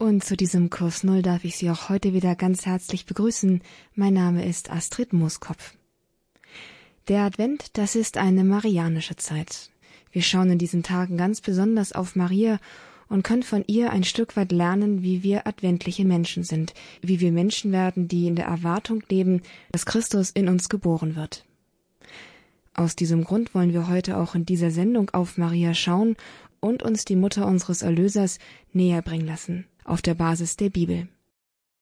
Und zu diesem Kurs Null darf ich Sie auch heute wieder ganz herzlich begrüßen. Mein Name ist Astrid Mooskopf. Der Advent, das ist eine marianische Zeit. Wir schauen in diesen Tagen ganz besonders auf Maria und können von ihr ein Stück weit lernen, wie wir adventliche Menschen sind, wie wir Menschen werden, die in der Erwartung leben, dass Christus in uns geboren wird. Aus diesem Grund wollen wir heute auch in dieser Sendung auf Maria schauen und uns die Mutter unseres Erlösers näher bringen lassen auf der Basis der Bibel.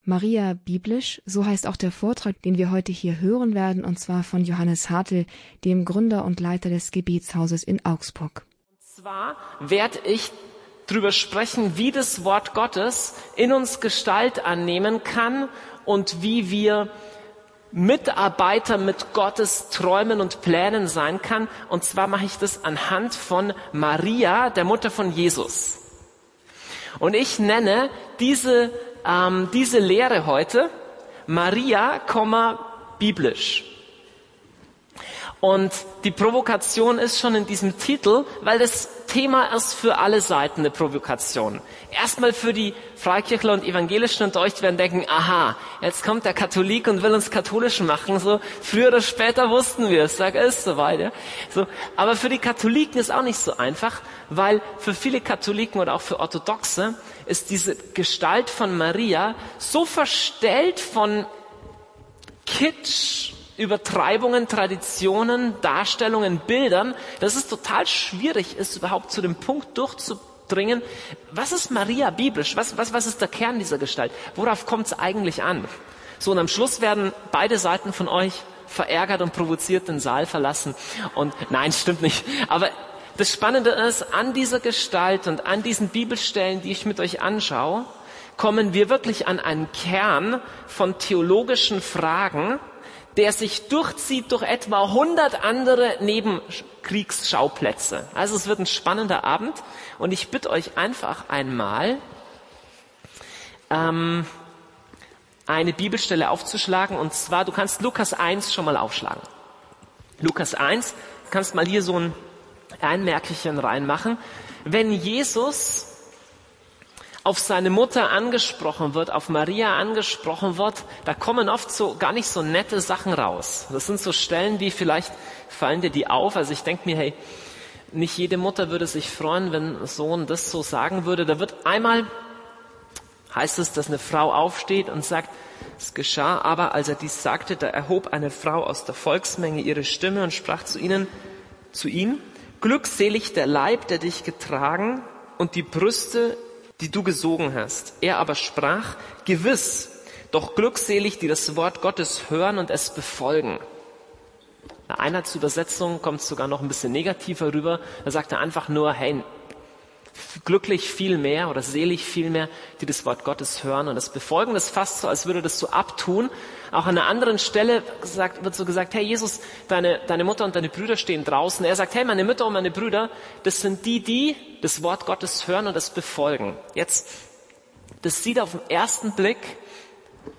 Maria biblisch, so heißt auch der Vortrag, den wir heute hier hören werden, und zwar von Johannes Hartl, dem Gründer und Leiter des Gebetshauses in Augsburg. Und zwar werde ich darüber sprechen, wie das Wort Gottes in uns Gestalt annehmen kann und wie wir Mitarbeiter mit Gottes Träumen und Plänen sein kann. Und zwar mache ich das anhand von Maria, der Mutter von Jesus. Und ich nenne diese, ähm, diese Lehre heute Maria, biblisch. Und die Provokation ist schon in diesem Titel, weil das Thema ist für alle Seiten eine Provokation. Erstmal für die Freikirchler und Evangelischen unter euch, die werden denken, aha, jetzt kommt der Katholik und will uns katholisch machen. So, früher oder später wussten wir es, sag es soweit. Ja. So, aber für die Katholiken ist auch nicht so einfach, weil für viele Katholiken oder auch für Orthodoxe ist diese Gestalt von Maria so verstellt von Kitsch, Übertreibungen, Traditionen, Darstellungen, Bildern, dass es total schwierig ist, überhaupt zu dem Punkt durchzudringen, was ist Maria biblisch? Was, was, was ist der Kern dieser Gestalt? Worauf kommt es eigentlich an? So, und am Schluss werden beide Seiten von euch verärgert und provoziert den Saal verlassen. Und nein, stimmt nicht. Aber das Spannende ist, an dieser Gestalt und an diesen Bibelstellen, die ich mit euch anschaue, kommen wir wirklich an einen Kern von theologischen Fragen, der sich durchzieht durch etwa 100 andere Nebenkriegsschauplätze. Also es wird ein spannender Abend und ich bitte euch einfach einmal, ähm, eine Bibelstelle aufzuschlagen und zwar, du kannst Lukas 1 schon mal aufschlagen. Lukas 1, du kannst mal hier so ein Einmerkelchen reinmachen. Wenn Jesus auf seine Mutter angesprochen wird, auf Maria angesprochen wird, da kommen oft so gar nicht so nette Sachen raus. Das sind so Stellen, die vielleicht fallen dir die auf. Also ich denke mir, hey, nicht jede Mutter würde sich freuen, wenn Sohn das so sagen würde. Da wird einmal, heißt es, dass eine Frau aufsteht und sagt, es geschah aber, als er dies sagte, da erhob eine Frau aus der Volksmenge ihre Stimme und sprach zu ihnen, zu ihm, glückselig der Leib, der dich getragen und die Brüste, die du gesogen hast. Er aber sprach, gewiss, doch glückselig, die das Wort Gottes hören und es befolgen. In der Einheitsübersetzung kommt sogar noch ein bisschen negativer rüber. Da sagt er einfach nur, hey, glücklich viel mehr oder selig viel mehr, die das Wort Gottes hören und das befolgen. Das fast so, als würde das so abtun. Auch an einer anderen Stelle gesagt, wird so gesagt, hey Jesus, deine, deine Mutter und deine Brüder stehen draußen. Er sagt, hey, meine Mütter und meine Brüder, das sind die, die das Wort Gottes hören und das befolgen. Jetzt, das sieht auf den ersten Blick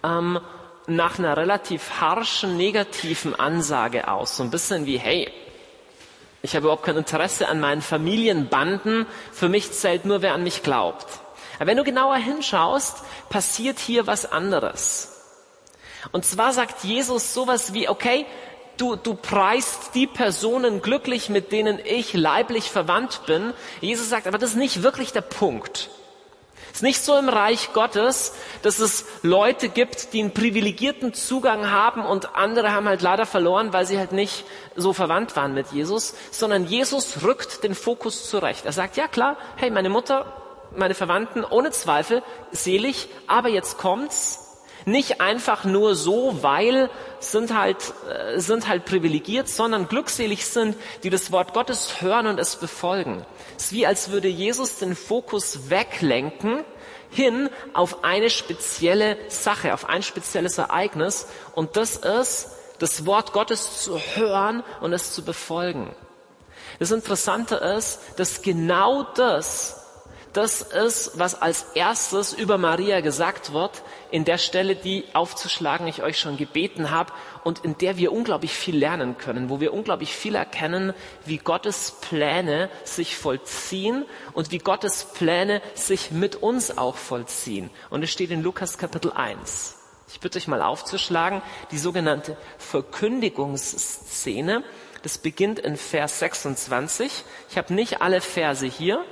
ähm, nach einer relativ harschen, negativen Ansage aus. So ein bisschen wie, hey, ich habe überhaupt kein Interesse an meinen Familienbanden. Für mich zählt nur, wer an mich glaubt. Aber wenn du genauer hinschaust, passiert hier was anderes. Und zwar sagt Jesus sowas wie, okay, du, du preist die Personen glücklich, mit denen ich leiblich verwandt bin. Jesus sagt, aber das ist nicht wirklich der Punkt. Es ist nicht so im Reich Gottes, dass es Leute gibt, die einen privilegierten Zugang haben und andere haben halt leider verloren, weil sie halt nicht so verwandt waren mit Jesus, sondern Jesus rückt den Fokus zurecht. Er sagt, ja klar, hey, meine Mutter, meine Verwandten, ohne Zweifel, selig, aber jetzt kommt's, nicht einfach nur so, weil sind halt, äh, sind halt privilegiert, sondern glückselig sind, die das Wort Gottes hören und es befolgen. Es ist wie als würde Jesus den Fokus weglenken hin auf eine spezielle Sache, auf ein spezielles Ereignis. Und das ist, das Wort Gottes zu hören und es zu befolgen. Das Interessante ist, dass genau das Das ist, was als erstes über Maria gesagt wird, in der Stelle, die aufzuschlagen ich euch schon gebeten habe und in der wir unglaublich viel lernen können, wo wir unglaublich viel erkennen, wie Gottes Pläne sich vollziehen und wie Gottes Pläne sich mit uns auch vollziehen. Und es steht in Lukas Kapitel 1. Ich bitte euch mal aufzuschlagen, die sogenannte Verkündigungsszene. Das beginnt in Vers 26. Ich habe nicht alle Verse hier,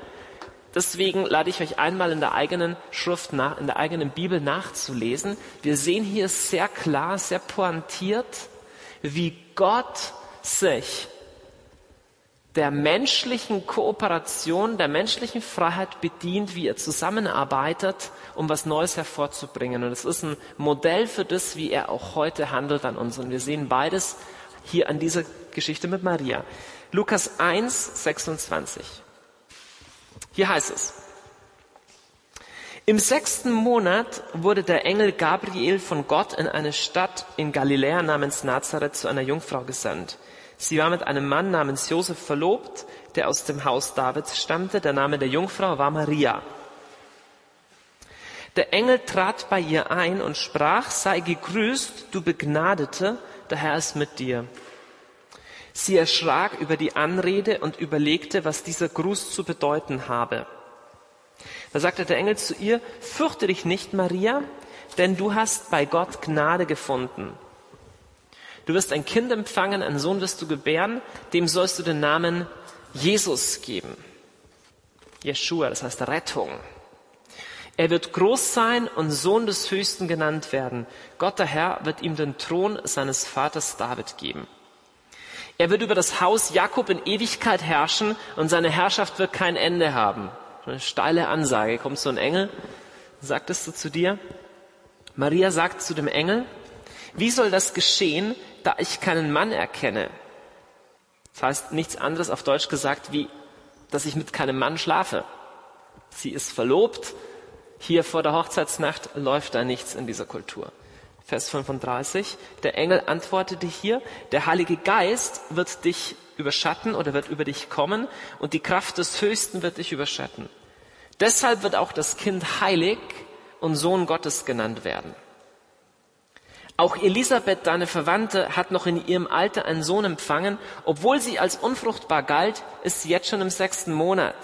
Deswegen lade ich euch einmal in der eigenen Schrift nach, in der eigenen Bibel nachzulesen. Wir sehen hier sehr klar, sehr pointiert, wie Gott sich der menschlichen Kooperation, der menschlichen Freiheit bedient, wie er zusammenarbeitet, um was Neues hervorzubringen. Und es ist ein Modell für das, wie er auch heute handelt an uns. Und wir sehen beides hier an dieser Geschichte mit Maria. Lukas 1, 26. Hier heißt es, im sechsten Monat wurde der Engel Gabriel von Gott in eine Stadt in Galiläa namens Nazareth zu einer Jungfrau gesandt. Sie war mit einem Mann namens Josef verlobt, der aus dem Haus Davids stammte. Der Name der Jungfrau war Maria. Der Engel trat bei ihr ein und sprach, sei gegrüßt, du Begnadete, der Herr ist mit dir. Sie erschrak über die Anrede und überlegte, was dieser Gruß zu bedeuten habe. Da sagte der Engel zu ihr, fürchte dich nicht, Maria, denn du hast bei Gott Gnade gefunden. Du wirst ein Kind empfangen, einen Sohn wirst du gebären, dem sollst du den Namen Jesus geben. Jeshua, das heißt Rettung. Er wird groß sein und Sohn des Höchsten genannt werden. Gott der Herr wird ihm den Thron seines Vaters David geben. Er wird über das Haus Jakob in Ewigkeit herrschen und seine Herrschaft wird kein Ende haben. Eine steile Ansage. Kommt so ein Engel, sagt es so zu dir. Maria sagt zu dem Engel, wie soll das geschehen, da ich keinen Mann erkenne? Das heißt nichts anderes auf Deutsch gesagt, wie, dass ich mit keinem Mann schlafe. Sie ist verlobt. Hier vor der Hochzeitsnacht läuft da nichts in dieser Kultur. Vers 35. Der Engel antwortete hier, der Heilige Geist wird dich überschatten oder wird über dich kommen und die Kraft des Höchsten wird dich überschatten. Deshalb wird auch das Kind heilig und Sohn Gottes genannt werden. Auch Elisabeth, deine Verwandte, hat noch in ihrem Alter einen Sohn empfangen. Obwohl sie als unfruchtbar galt, ist sie jetzt schon im sechsten Monat.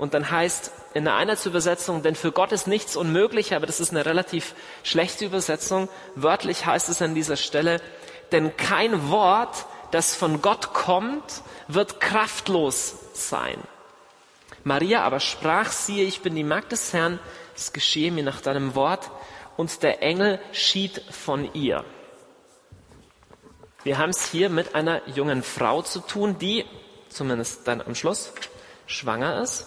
Und dann heißt in der Einheitsübersetzung, denn für Gott ist nichts unmöglich, aber das ist eine relativ schlechte Übersetzung. Wörtlich heißt es an dieser Stelle, denn kein Wort, das von Gott kommt, wird kraftlos sein. Maria aber sprach, siehe, ich bin die Magd des Herrn, es geschehe mir nach deinem Wort, und der Engel schied von ihr. Wir haben es hier mit einer jungen Frau zu tun, die, zumindest dann am Schluss, schwanger ist.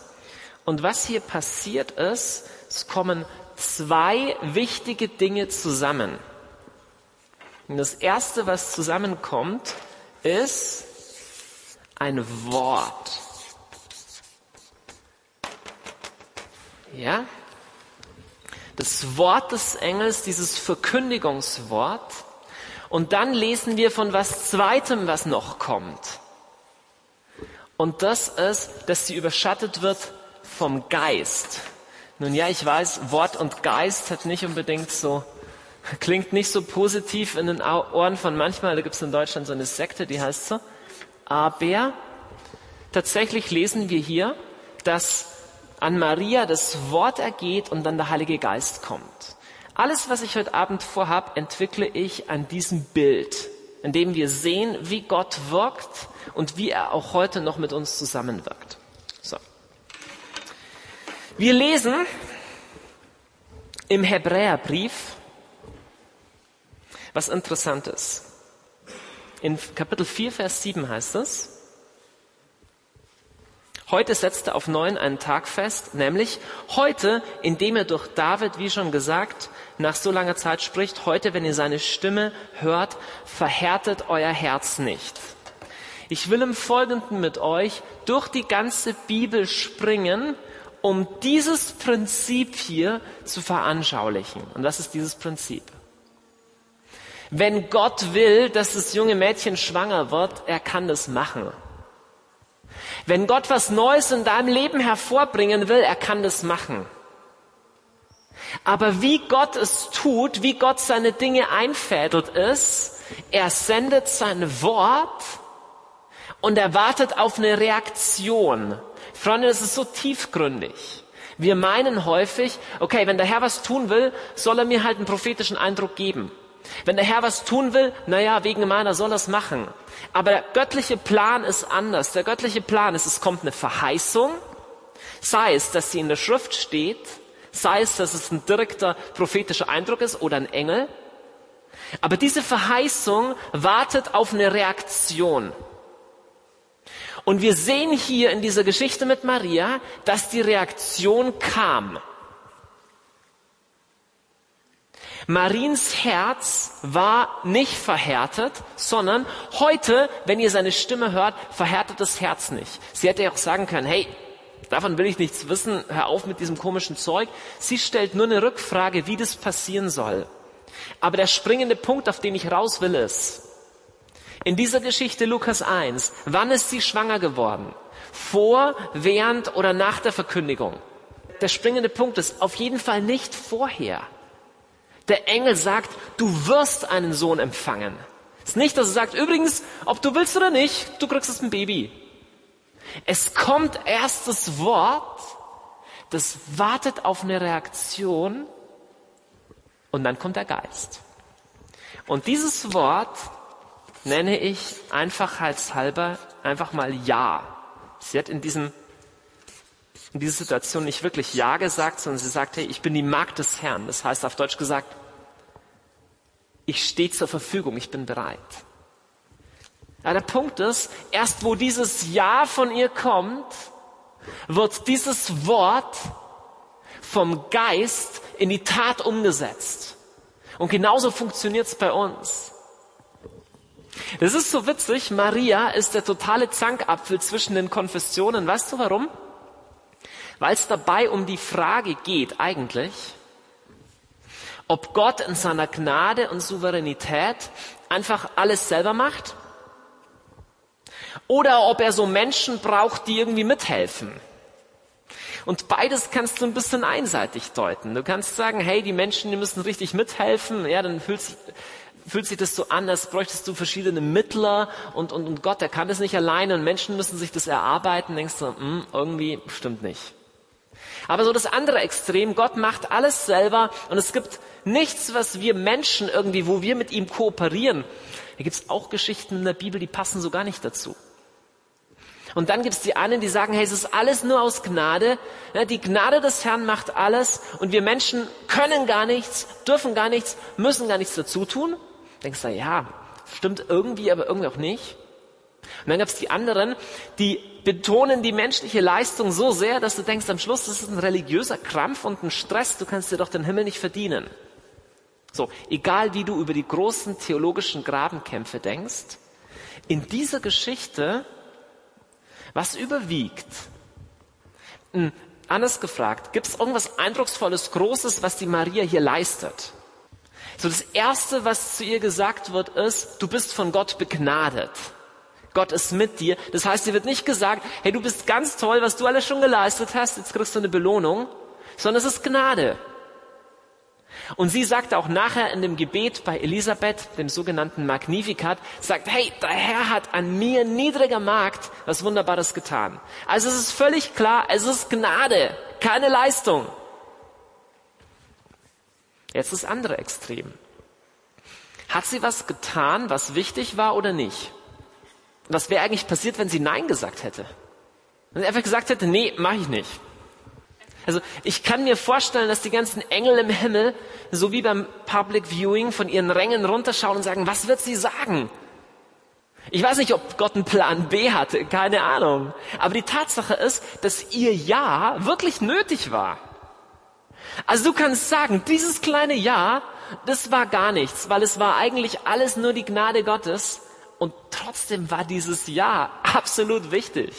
Und was hier passiert ist, es kommen zwei wichtige Dinge zusammen. Und das erste, was zusammenkommt, ist ein Wort. Ja? Das Wort des Engels, dieses Verkündigungswort. Und dann lesen wir von was Zweitem, was noch kommt. Und das ist, dass sie überschattet wird vom Geist. Nun ja, ich weiß, Wort und Geist hat nicht unbedingt so, klingt nicht so positiv in den Ohren von manchmal. Da gibt es in Deutschland so eine Sekte, die heißt so. Aber tatsächlich lesen wir hier, dass an Maria das Wort ergeht und dann der Heilige Geist kommt. Alles, was ich heute Abend vorhab, entwickle ich an diesem Bild, in dem wir sehen, wie Gott wirkt und wie er auch heute noch mit uns zusammenwirkt. Wir lesen im Hebräerbrief was Interessantes. In Kapitel 4, Vers 7 heißt es, Heute setzte auf neun einen Tag fest, nämlich heute, indem er durch David, wie schon gesagt, nach so langer Zeit spricht, heute, wenn ihr seine Stimme hört, verhärtet euer Herz nicht. Ich will im Folgenden mit euch durch die ganze Bibel springen um dieses Prinzip hier zu veranschaulichen. Und was ist dieses Prinzip? Wenn Gott will, dass das junge Mädchen schwanger wird, er kann das machen. Wenn Gott was Neues in deinem Leben hervorbringen will, er kann das machen. Aber wie Gott es tut, wie Gott seine Dinge einfädelt ist, er sendet sein Wort und er wartet auf eine Reaktion. Freunde, das ist so tiefgründig. Wir meinen häufig, okay, wenn der Herr was tun will, soll er mir halt einen prophetischen Eindruck geben. Wenn der Herr was tun will, naja, wegen meiner soll er es machen. Aber der göttliche Plan ist anders. Der göttliche Plan ist, es kommt eine Verheißung, sei es, dass sie in der Schrift steht, sei es, dass es ein direkter prophetischer Eindruck ist oder ein Engel. Aber diese Verheißung wartet auf eine Reaktion. Und wir sehen hier in dieser Geschichte mit Maria, dass die Reaktion kam. Mariens Herz war nicht verhärtet, sondern heute, wenn ihr seine Stimme hört, verhärtet das Herz nicht. Sie hätte ja auch sagen können, hey, davon will ich nichts wissen, hör auf mit diesem komischen Zeug. Sie stellt nur eine Rückfrage, wie das passieren soll. Aber der springende Punkt, auf den ich raus will, ist, in dieser Geschichte Lukas 1, wann ist sie schwanger geworden? Vor, während oder nach der Verkündigung? Der springende Punkt ist auf jeden Fall nicht vorher. Der Engel sagt, du wirst einen Sohn empfangen. Es ist nicht, dass er sagt, übrigens, ob du willst oder nicht, du kriegst jetzt ein Baby. Es kommt erst das Wort, das wartet auf eine Reaktion und dann kommt der Geist. Und dieses Wort nenne ich einfachheitshalber einfach mal Ja. Sie hat in diesem in dieser Situation nicht wirklich Ja gesagt, sondern sie sagt, hey, ich bin die Magd des Herrn. Das heißt auf Deutsch gesagt, ich stehe zur Verfügung, ich bin bereit. Ja, der Punkt ist, erst wo dieses Ja von ihr kommt, wird dieses Wort vom Geist in die Tat umgesetzt. Und genauso funktioniert es bei uns. Das ist so witzig, Maria ist der totale Zankapfel zwischen den Konfessionen. Weißt du warum? weil es dabei um die Frage geht eigentlich, ob Gott in seiner Gnade und Souveränität einfach alles selber macht oder ob er so Menschen braucht, die irgendwie mithelfen. Und beides kannst du ein bisschen einseitig deuten. Du kannst sagen, hey, die Menschen, die müssen richtig mithelfen. Ja, dann fühlt sich, fühlt sich das so an, als bräuchtest du verschiedene Mittler und, und, und Gott, der kann das nicht alleine und Menschen müssen sich das erarbeiten. Denkst du, hm, irgendwie stimmt nicht. Aber so das andere Extrem, Gott macht alles selber und es gibt nichts, was wir Menschen irgendwie, wo wir mit ihm kooperieren. Da gibt es auch Geschichten in der Bibel, die passen so gar nicht dazu. Und dann gibt es die einen, die sagen, hey, es ist alles nur aus Gnade. Die Gnade des Herrn macht alles und wir Menschen können gar nichts, dürfen gar nichts, müssen gar nichts dazu tun. Denkst du, ja, stimmt irgendwie, aber irgendwie auch nicht. Und dann gab es die anderen, die betonen die menschliche Leistung so sehr, dass du denkst am Schluss, das ist ein religiöser Krampf und ein Stress, du kannst dir doch den Himmel nicht verdienen. So, egal wie du über die großen theologischen Grabenkämpfe denkst, in dieser Geschichte, was überwiegt? Hm, anders gefragt, gibt es irgendwas Eindrucksvolles, Großes, was die Maria hier leistet? So, das Erste, was zu ihr gesagt wird, ist, du bist von Gott begnadet. Gott ist mit dir. Das heißt, dir wird nicht gesagt, hey, du bist ganz toll, was du alles schon geleistet hast, jetzt kriegst du eine Belohnung, sondern es ist Gnade. Und sie sagt auch nachher in dem Gebet bei Elisabeth, dem sogenannten Magnificat, sagt, hey, der Herr hat an mir niedriger Magd was Wunderbares getan. Also es ist völlig klar, es ist Gnade, keine Leistung. Jetzt das andere Extrem. Hat sie was getan, was wichtig war oder nicht? Was wäre eigentlich passiert, wenn sie Nein gesagt hätte? Wenn sie einfach gesagt hätte, nee, mache ich nicht. Also ich kann mir vorstellen, dass die ganzen Engel im Himmel, so wie beim Public Viewing, von ihren Rängen runterschauen und sagen, was wird sie sagen? Ich weiß nicht, ob Gott einen Plan B hatte, keine Ahnung. Aber die Tatsache ist, dass ihr Ja wirklich nötig war. Also du kannst sagen, dieses kleine Ja, das war gar nichts, weil es war eigentlich alles nur die Gnade Gottes. Und trotzdem war dieses Ja absolut wichtig.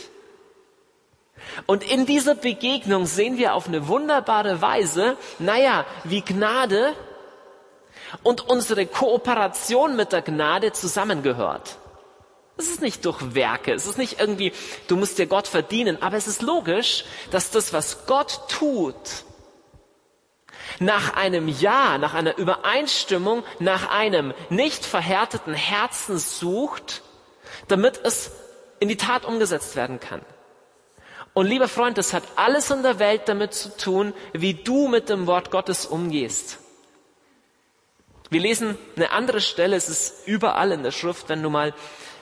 Und in dieser Begegnung sehen wir auf eine wunderbare Weise, naja, wie Gnade und unsere Kooperation mit der Gnade zusammengehört. Es ist nicht durch Werke, es ist nicht irgendwie, du musst dir Gott verdienen, aber es ist logisch, dass das, was Gott tut, nach einem Ja, nach einer Übereinstimmung, nach einem nicht verhärteten Herzen sucht, damit es in die Tat umgesetzt werden kann. Und lieber Freund, das hat alles in der Welt damit zu tun, wie du mit dem Wort Gottes umgehst. Wir lesen eine andere Stelle, es ist überall in der Schrift, wenn du mal,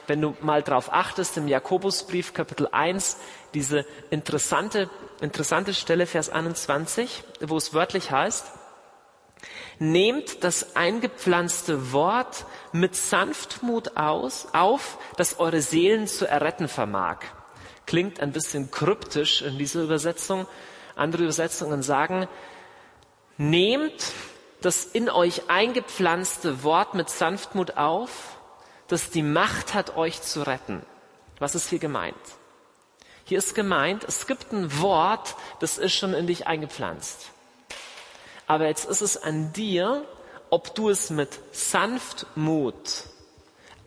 wenn du mal drauf achtest, im Jakobusbrief Kapitel 1, diese interessante, interessante Stelle, Vers 21, wo es wörtlich heißt, Nehmt das eingepflanzte Wort mit Sanftmut aus, auf, das eure Seelen zu erretten vermag. Klingt ein bisschen kryptisch in dieser Übersetzung. Andere Übersetzungen sagen, nehmt das in euch eingepflanzte Wort mit Sanftmut auf, das die Macht hat, euch zu retten. Was ist hier gemeint? Hier ist gemeint, es gibt ein Wort, das ist schon in dich eingepflanzt. Aber jetzt ist es an dir, ob du es mit Sanftmut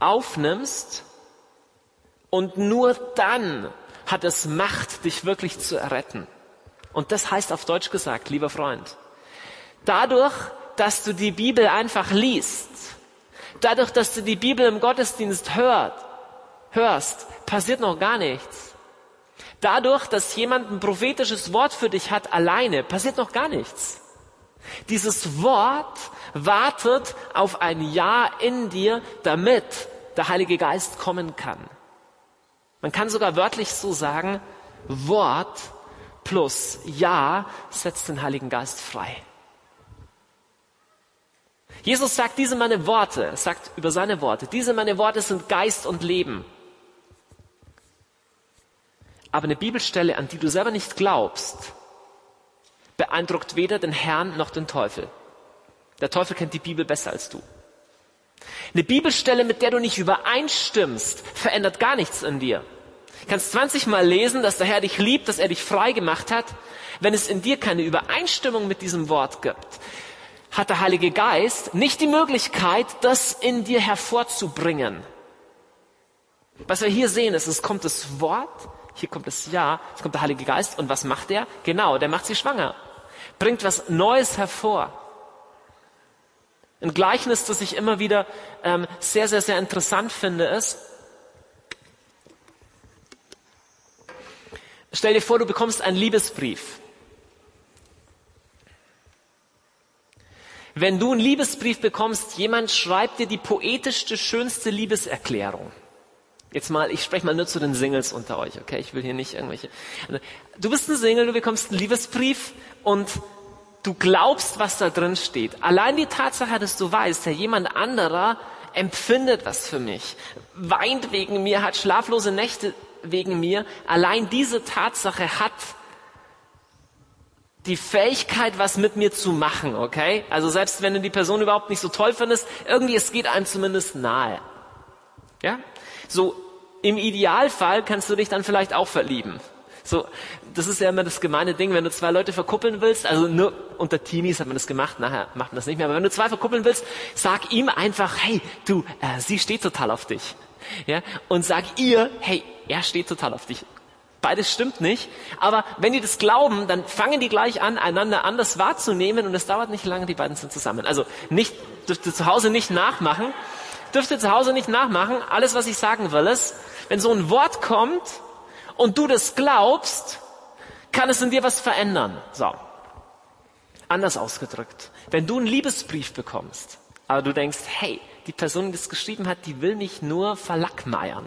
aufnimmst und nur dann hat es Macht, dich wirklich zu erretten. Und das heißt auf Deutsch gesagt, lieber Freund, dadurch, dass du die Bibel einfach liest, dadurch, dass du die Bibel im Gottesdienst hört, hörst, passiert noch gar nichts. Dadurch, dass jemand ein prophetisches Wort für dich hat, alleine, passiert noch gar nichts. Dieses Wort wartet auf ein Ja in dir, damit der Heilige Geist kommen kann. Man kann sogar wörtlich so sagen, Wort plus Ja setzt den Heiligen Geist frei. Jesus sagt, diese meine Worte, sagt über seine Worte, diese meine Worte sind Geist und Leben. Aber eine Bibelstelle, an die du selber nicht glaubst, beeindruckt weder den Herrn noch den Teufel. Der Teufel kennt die Bibel besser als du. Eine Bibelstelle, mit der du nicht übereinstimmst, verändert gar nichts in dir. Du kannst 20 Mal lesen, dass der Herr dich liebt, dass er dich frei gemacht hat. Wenn es in dir keine Übereinstimmung mit diesem Wort gibt, hat der Heilige Geist nicht die Möglichkeit, das in dir hervorzubringen. Was wir hier sehen, ist, es kommt das Wort, hier kommt das Ja, es kommt der Heilige Geist und was macht er? Genau, der macht sie schwanger bringt was Neues hervor. Ein Gleichnis, das ich immer wieder ähm, sehr, sehr, sehr interessant finde, ist, stell dir vor, du bekommst einen Liebesbrief. Wenn du einen Liebesbrief bekommst, jemand schreibt dir die poetischste, schönste Liebeserklärung. Jetzt mal, ich spreche mal nur zu den Singles unter euch, okay? Ich will hier nicht irgendwelche. Du bist ein Single, du bekommst einen Liebesbrief und du glaubst, was da drin steht. Allein die Tatsache, dass du weißt, ja, jemand anderer empfindet was für mich, weint wegen mir, hat schlaflose Nächte wegen mir. Allein diese Tatsache hat die Fähigkeit, was mit mir zu machen, okay? Also selbst wenn du die Person überhaupt nicht so toll findest, irgendwie es geht einem zumindest nahe. Ja? So im Idealfall kannst du dich dann vielleicht auch verlieben. So, das ist ja immer das gemeine Ding, wenn du zwei Leute verkuppeln willst, also nur unter Teenies hat man das gemacht, nachher macht man das nicht mehr, aber wenn du zwei verkuppeln willst, sag ihm einfach, hey, du, äh, sie steht total auf dich. Ja, und sag ihr, hey, er steht total auf dich. Beides stimmt nicht, aber wenn die das glauben, dann fangen die gleich an, einander anders wahrzunehmen und es dauert nicht lange, die beiden sind zusammen. Also nicht, zu Hause nicht nachmachen, dürft ihr zu Hause nicht nachmachen. Alles, was ich sagen will, ist, wenn so ein Wort kommt, und du das glaubst, kann es in dir was verändern. So. Anders ausgedrückt. Wenn du einen Liebesbrief bekommst, aber du denkst, hey, die Person, die das geschrieben hat, die will mich nur verlackmeiern.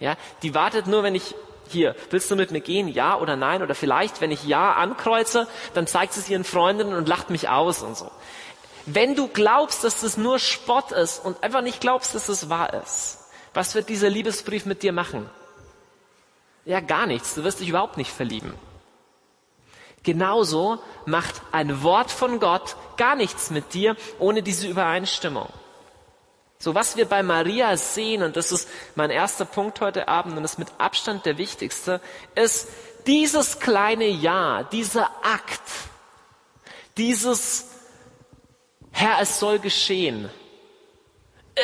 Ja, die wartet nur, wenn ich hier, willst du mit mir gehen? Ja oder nein? Oder vielleicht, wenn ich Ja ankreuze, dann zeigt sie es ihren Freundinnen und lacht mich aus und so. Wenn du glaubst, dass das nur Spott ist und einfach nicht glaubst, dass es wahr ist, was wird dieser Liebesbrief mit dir machen? Ja, gar nichts. Du wirst dich überhaupt nicht verlieben. Genauso macht ein Wort von Gott gar nichts mit dir ohne diese Übereinstimmung. So was wir bei Maria sehen, und das ist mein erster Punkt heute Abend und das ist mit Abstand der wichtigste, ist dieses kleine Ja, dieser Akt, dieses Herr, es soll geschehen,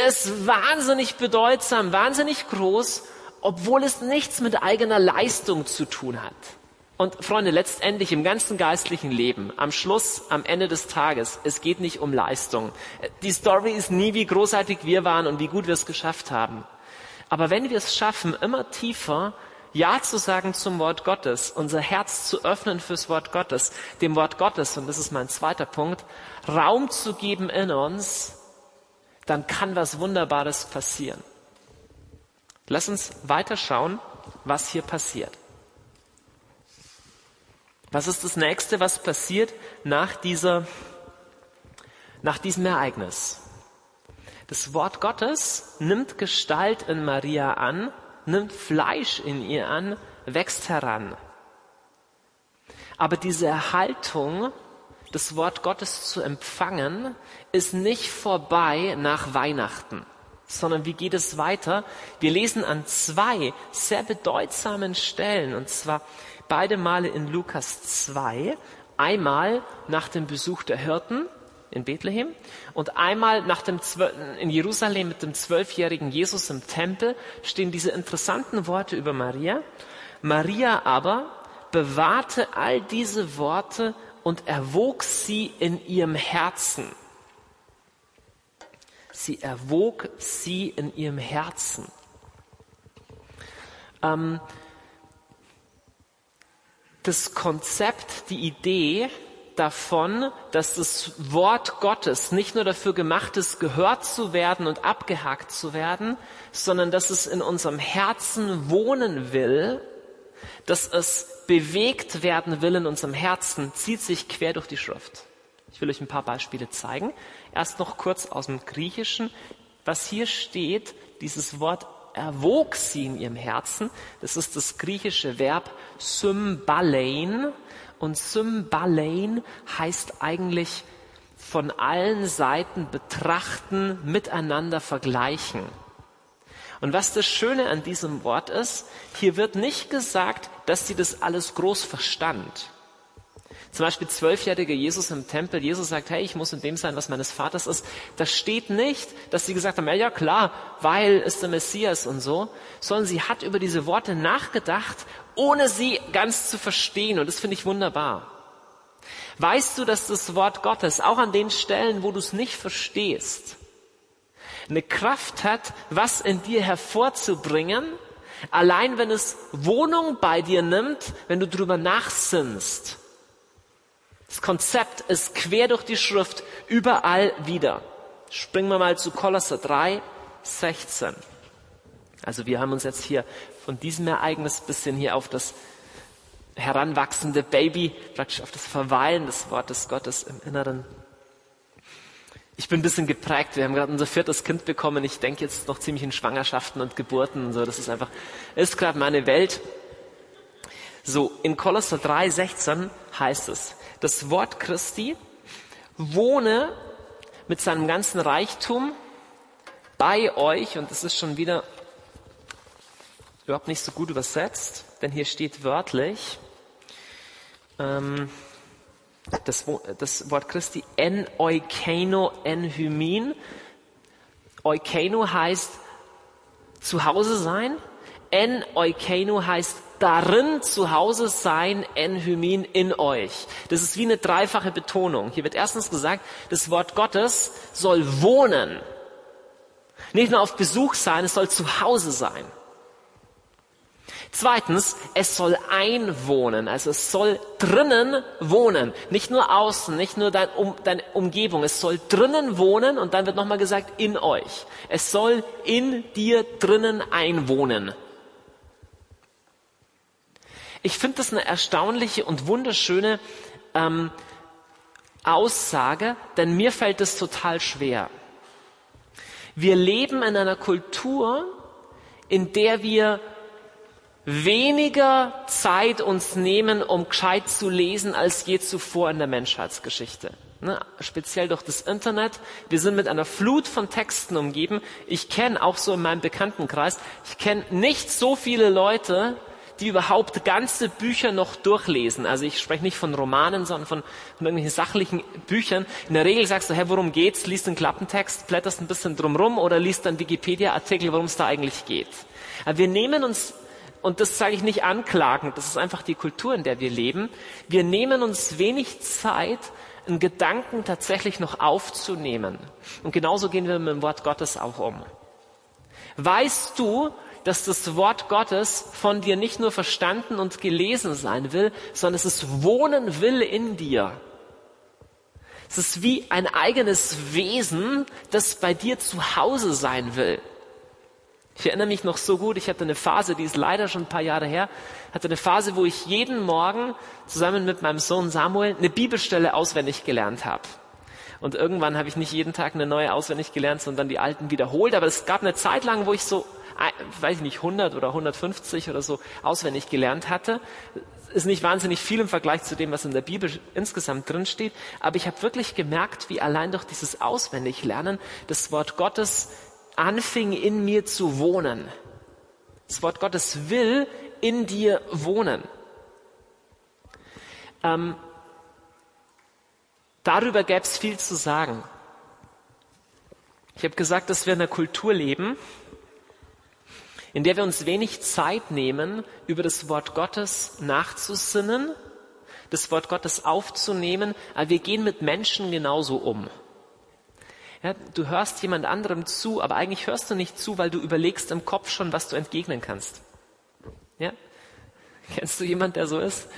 ist wahnsinnig bedeutsam, wahnsinnig groß, obwohl es nichts mit eigener Leistung zu tun hat. Und Freunde, letztendlich im ganzen geistlichen Leben, am Schluss, am Ende des Tages, es geht nicht um Leistung. Die Story ist nie, wie großartig wir waren und wie gut wir es geschafft haben. Aber wenn wir es schaffen, immer tiefer Ja zu sagen zum Wort Gottes, unser Herz zu öffnen fürs Wort Gottes, dem Wort Gottes, und das ist mein zweiter Punkt, Raum zu geben in uns, dann kann was Wunderbares passieren. Lass uns weiterschauen, was hier passiert. Was ist das nächste, was passiert nach dieser, nach diesem Ereignis? Das Wort Gottes nimmt Gestalt in Maria an, nimmt Fleisch in ihr an, wächst heran. Aber diese Haltung, das Wort Gottes zu empfangen, ist nicht vorbei nach Weihnachten, sondern wie geht es weiter? Wir lesen an zwei sehr bedeutsamen Stellen, und zwar beide Male in Lukas 2. Einmal nach dem Besuch der Hirten in Bethlehem und einmal nach dem in Jerusalem mit dem zwölfjährigen Jesus im Tempel stehen diese interessanten Worte über Maria. Maria aber bewahrte all diese Worte und erwog sie in ihrem Herzen. Sie erwog sie in ihrem Herzen. Ähm, das Konzept, die Idee davon, dass das Wort Gottes nicht nur dafür gemacht ist, gehört zu werden und abgehakt zu werden, sondern dass es in unserem Herzen wohnen will, dass es bewegt werden will in unserem Herzen, zieht sich quer durch die Schrift. Ich will euch ein paar Beispiele zeigen. Erst noch kurz aus dem Griechischen. Was hier steht, dieses Wort erwog sie in ihrem Herzen. Das ist das griechische Verb symbalein. Und symbalein heißt eigentlich von allen Seiten betrachten, miteinander vergleichen. Und was das Schöne an diesem Wort ist, hier wird nicht gesagt, dass sie das alles groß verstand. Zum Beispiel zwölfjähriger Jesus im Tempel. Jesus sagt, hey, ich muss in dem sein, was meines Vaters ist. Da steht nicht, dass sie gesagt haben, ja, ja klar, weil ist der Messias und so, sondern sie hat über diese Worte nachgedacht, ohne sie ganz zu verstehen. Und das finde ich wunderbar. Weißt du, dass das Wort Gottes auch an den Stellen, wo du es nicht verstehst, eine Kraft hat, was in dir hervorzubringen, allein wenn es Wohnung bei dir nimmt, wenn du drüber nachsinnst. Das Konzept ist quer durch die Schrift überall wieder. Springen wir mal zu Kolosser 3, 16. Also wir haben uns jetzt hier von diesem Ereignis bisschen hier auf das heranwachsende Baby, praktisch auf das Verweilen des Wortes Gottes im Inneren. Ich bin ein bisschen geprägt. Wir haben gerade unser viertes Kind bekommen. Ich denke jetzt noch ziemlich in Schwangerschaften und Geburten und so. Das ist einfach, ist gerade meine Welt. So, in Kolosser 3, 16 heißt es, das Wort Christi wohne mit seinem ganzen Reichtum bei euch und es ist schon wieder überhaupt nicht so gut übersetzt, denn hier steht wörtlich ähm, das, das, Wort Christi en oikeno en hymin. Oikeno heißt zu Hause sein, en oikeno heißt darin zu Hause sein, Enhymin in euch. Das ist wie eine dreifache Betonung. Hier wird erstens gesagt, das Wort Gottes soll wohnen. Nicht nur auf Besuch sein, es soll zu Hause sein. Zweitens, es soll einwohnen, also es soll drinnen wohnen, nicht nur außen, nicht nur dein, um, deine Umgebung, es soll drinnen wohnen und dann wird nochmal gesagt in euch. Es soll in dir drinnen einwohnen. Ich finde das eine erstaunliche und wunderschöne ähm, Aussage, denn mir fällt es total schwer. Wir leben in einer Kultur, in der wir weniger Zeit uns nehmen, um gescheit zu lesen, als je zuvor in der Menschheitsgeschichte. Ne, speziell durch das Internet. Wir sind mit einer Flut von Texten umgeben. Ich kenne auch so in meinem Bekanntenkreis, ich kenne nicht so viele Leute, die überhaupt ganze Bücher noch durchlesen. Also ich spreche nicht von Romanen, sondern von, von irgendwelchen sachlichen Büchern. In der Regel sagst du, hey, worum geht's? Liest einen Klappentext, blätterst ein bisschen drumrum oder liest dann Wikipedia-Artikel, worum es da eigentlich geht. Aber wir nehmen uns, und das sage ich nicht anklagend, das ist einfach die Kultur, in der wir leben, wir nehmen uns wenig Zeit, einen Gedanken tatsächlich noch aufzunehmen. Und genauso gehen wir mit dem Wort Gottes auch um. Weißt du, dass das Wort Gottes von dir nicht nur verstanden und gelesen sein will, sondern es wohnen will in dir. Es ist wie ein eigenes Wesen, das bei dir zu Hause sein will. Ich erinnere mich noch so gut, ich hatte eine Phase, die ist leider schon ein paar Jahre her, hatte eine Phase, wo ich jeden Morgen zusammen mit meinem Sohn Samuel eine Bibelstelle auswendig gelernt habe. Und irgendwann habe ich nicht jeden Tag eine neue auswendig gelernt, sondern die alten wiederholt. Aber es gab eine Zeit lang, wo ich so, weiß ich nicht, 100 oder 150 oder so auswendig gelernt hatte. Ist nicht wahnsinnig viel im Vergleich zu dem, was in der Bibel insgesamt drin steht. Aber ich habe wirklich gemerkt, wie allein durch dieses Auswendiglernen das Wort Gottes anfing in mir zu wohnen. Das Wort Gottes will in dir wohnen. Ähm, darüber gäbe es viel zu sagen. Ich habe gesagt, dass wir in einer Kultur leben, in der wir uns wenig Zeit nehmen, über das Wort Gottes nachzusinnen, das Wort Gottes aufzunehmen, aber wir gehen mit Menschen genauso um. Ja, du hörst jemand anderem zu, aber eigentlich hörst du nicht zu, weil du überlegst im Kopf schon, was du entgegnen kannst. Ja? Kennst du jemand, der so ist?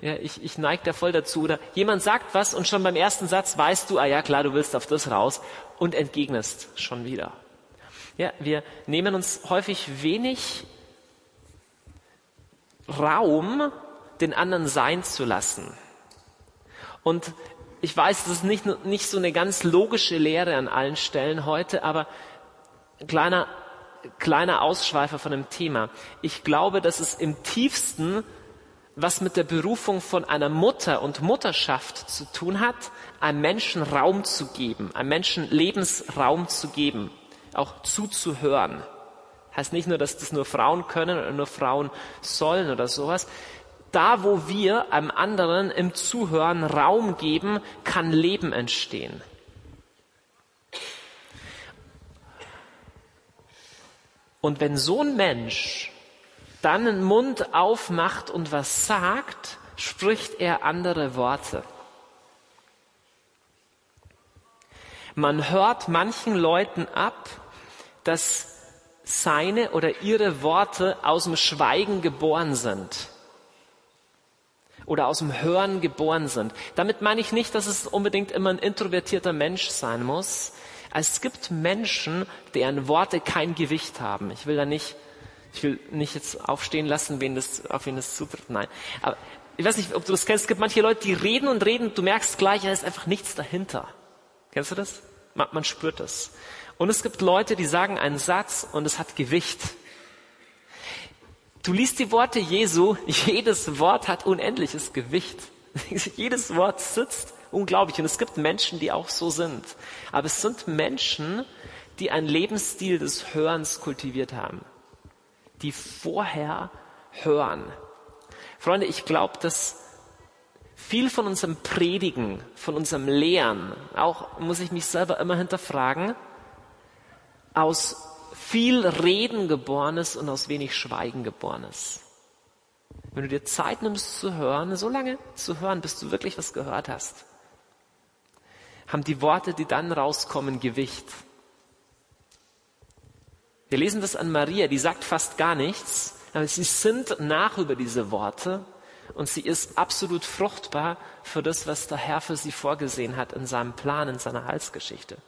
Ja, ich, ich neige da voll dazu. Oder jemand sagt was und schon beim ersten Satz weißt du, ah ja klar, du willst auf das raus und entgegnest schon wieder. Ja, wir nehmen uns häufig wenig Raum, den anderen sein zu lassen. Und ich weiß, das ist nicht, nicht so eine ganz logische Lehre an allen Stellen heute, aber kleiner, kleiner Ausschweifer von dem Thema. Ich glaube, dass es im tiefsten was mit der Berufung von einer Mutter und Mutterschaft zu tun hat, einem Menschen Raum zu geben, einem Menschen Lebensraum zu geben, auch zuzuhören. Heißt nicht nur, dass das nur Frauen können oder nur Frauen sollen oder sowas, da, wo wir einem anderen im Zuhören Raum geben, kann Leben entstehen. Und wenn so ein Mensch dann den Mund aufmacht und was sagt, spricht er andere Worte. Man hört manchen Leuten ab, dass seine oder ihre Worte aus dem Schweigen geboren sind oder aus dem Hören geboren sind. Damit meine ich nicht, dass es unbedingt immer ein introvertierter Mensch sein muss. Es gibt Menschen, deren Worte kein Gewicht haben. Ich will da nicht, ich will nicht jetzt aufstehen lassen, wen das, auf wen das zutritt. Nein. Aber ich weiß nicht, ob du das kennst. Es gibt manche Leute, die reden und reden. Du merkst gleich, da ist einfach nichts dahinter. Kennst du das? Man, man spürt das. Und es gibt Leute, die sagen einen Satz und es hat Gewicht. Du liest die Worte Jesu, jedes Wort hat unendliches Gewicht. jedes Wort sitzt unglaublich. Und es gibt Menschen, die auch so sind. Aber es sind Menschen, die einen Lebensstil des Hörens kultiviert haben. Die vorher hören. Freunde, ich glaube, dass viel von unserem Predigen, von unserem Lehren, auch muss ich mich selber immer hinterfragen, aus viel Reden geborenes und aus wenig Schweigen geborenes. Wenn du dir Zeit nimmst zu hören, so lange zu hören, bis du wirklich was gehört hast, haben die Worte, die dann rauskommen, Gewicht. Wir lesen das an Maria, die sagt fast gar nichts, aber sie sind nach über diese Worte und sie ist absolut fruchtbar für das, was der Herr für sie vorgesehen hat in seinem Plan, in seiner Heilsgeschichte.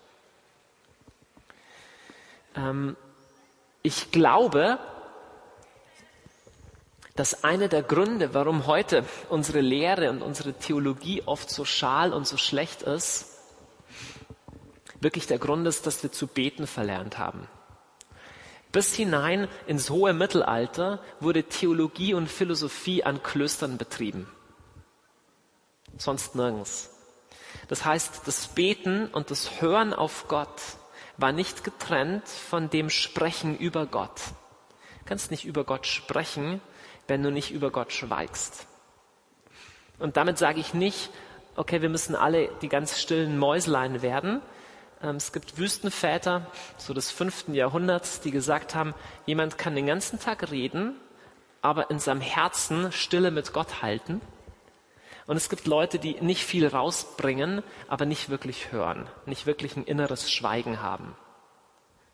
Ähm, ich glaube, dass einer der Gründe, warum heute unsere Lehre und unsere Theologie oft so schal und so schlecht ist, wirklich der Grund ist, dass wir zu beten verlernt haben. Bis hinein ins hohe Mittelalter wurde Theologie und Philosophie an Klöstern betrieben. Sonst nirgends. Das heißt, das Beten und das Hören auf Gott war nicht getrennt von dem Sprechen über Gott. Du kannst nicht über Gott sprechen, wenn du nicht über Gott schweigst. Und damit sage ich nicht, okay, wir müssen alle die ganz stillen Mäuslein werden. Ähm, es gibt Wüstenväter, so des fünften Jahrhunderts, die gesagt haben, jemand kann den ganzen Tag reden, aber in seinem Herzen Stille mit Gott halten. Und es gibt Leute, die nicht viel rausbringen, aber nicht wirklich hören, nicht wirklich ein inneres Schweigen haben.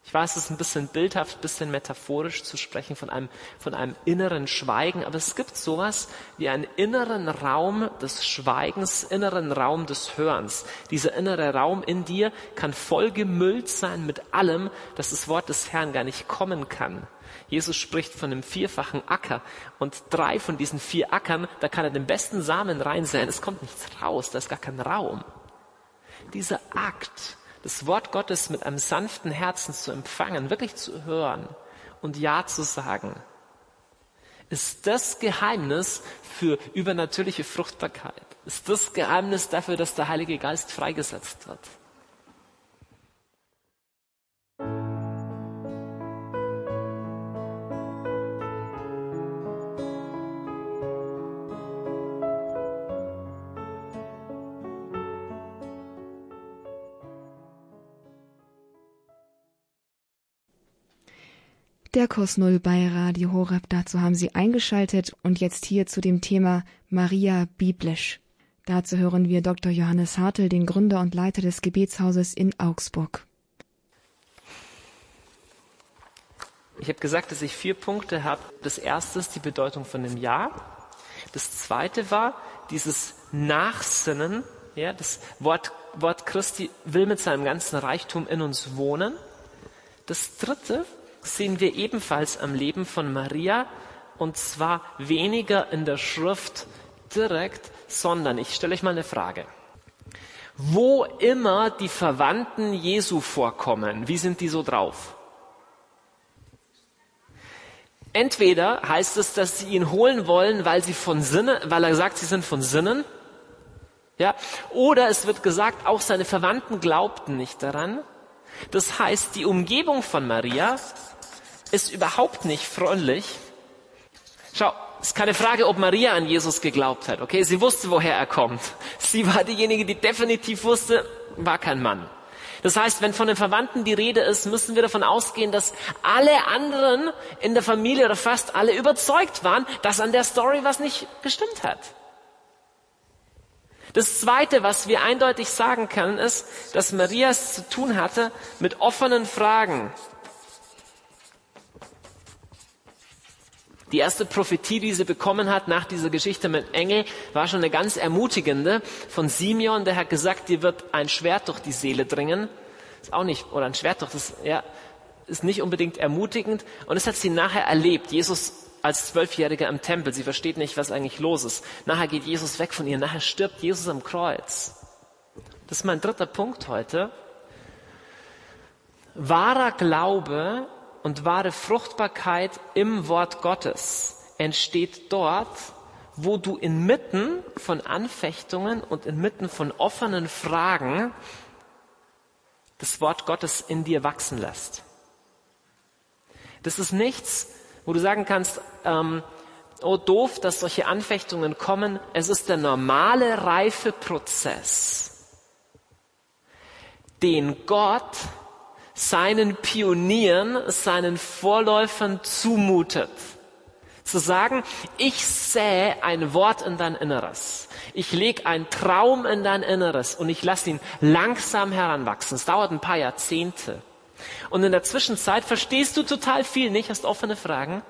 Ich weiß, es ist ein bisschen bildhaft, ein bisschen metaphorisch zu sprechen von einem, von einem inneren Schweigen, aber es gibt sowas wie einen inneren Raum des Schweigens, inneren Raum des Hörens. Dieser innere Raum in dir kann vollgemüllt sein mit allem, dass das Wort des Herrn gar nicht kommen kann. Jesus spricht von einem vierfachen Acker und drei von diesen vier Ackern, da kann er den besten Samen reinsehen. Es kommt nichts raus, da ist gar kein Raum. Dieser Akt, das Wort Gottes mit einem sanften Herzen zu empfangen, wirklich zu hören und Ja zu sagen, ist das Geheimnis für übernatürliche Fruchtbarkeit. Ist das Geheimnis dafür, dass der Heilige Geist freigesetzt wird. Der Kurs Null bei Radio Horeb. Dazu haben Sie eingeschaltet und jetzt hier zu dem Thema Maria biblisch. Dazu hören wir Dr. Johannes Hartl, den Gründer und Leiter des Gebetshauses in Augsburg. Ich habe gesagt, dass ich vier Punkte habe. Das erste ist die Bedeutung von dem Ja. Das zweite war dieses Nachsinnen. Ja, das Wort, Wort Christi will mit seinem ganzen Reichtum in uns wohnen. Das dritte sehen wir ebenfalls am Leben von Maria und zwar weniger in der Schrift direkt, sondern ich stelle euch mal eine Frage. Wo immer die Verwandten Jesu vorkommen, wie sind die so drauf? Entweder heißt es, dass sie ihn holen wollen, weil sie von Sinnen, weil er sagt, sie sind von Sinnen, ja, oder es wird gesagt, auch seine Verwandten glaubten nicht daran. Das heißt, die Umgebung von Maria ist überhaupt nicht freundlich. Schau, es ist keine Frage, ob Maria an Jesus geglaubt hat. Okay, sie wusste, woher er kommt. Sie war diejenige, die definitiv wusste, war kein Mann. Das heißt, wenn von den Verwandten die Rede ist, müssen wir davon ausgehen, dass alle anderen in der Familie oder fast alle überzeugt waren, dass an der Story was nicht gestimmt hat. Das Zweite, was wir eindeutig sagen können, ist, dass Maria es zu tun hatte mit offenen Fragen. Die erste Prophetie, die sie bekommen hat nach dieser Geschichte mit Engel, war schon eine ganz ermutigende von Simeon. Der hat gesagt, dir wird ein Schwert durch die Seele dringen. Ist auch nicht, oder ein Schwert durch das, ja, ist nicht unbedingt ermutigend. Und das hat sie nachher erlebt. Jesus als Zwölfjähriger im Tempel. Sie versteht nicht, was eigentlich los ist. Nachher geht Jesus weg von ihr. Nachher stirbt Jesus am Kreuz. Das ist mein dritter Punkt heute. Wahrer Glaube und wahre Fruchtbarkeit im Wort Gottes entsteht dort, wo du inmitten von Anfechtungen und inmitten von offenen Fragen das Wort Gottes in dir wachsen lässt. Das ist nichts, wo du sagen kannst, ähm, oh doof, dass solche Anfechtungen kommen. Es ist der normale Reifeprozess, den Gott seinen Pionieren, seinen Vorläufern zumutet. Zu sagen, ich sähe ein Wort in dein Inneres. Ich lege einen Traum in dein Inneres und ich lasse ihn langsam heranwachsen. Es dauert ein paar Jahrzehnte. Und in der Zwischenzeit verstehst du total viel nicht, hast offene Fragen.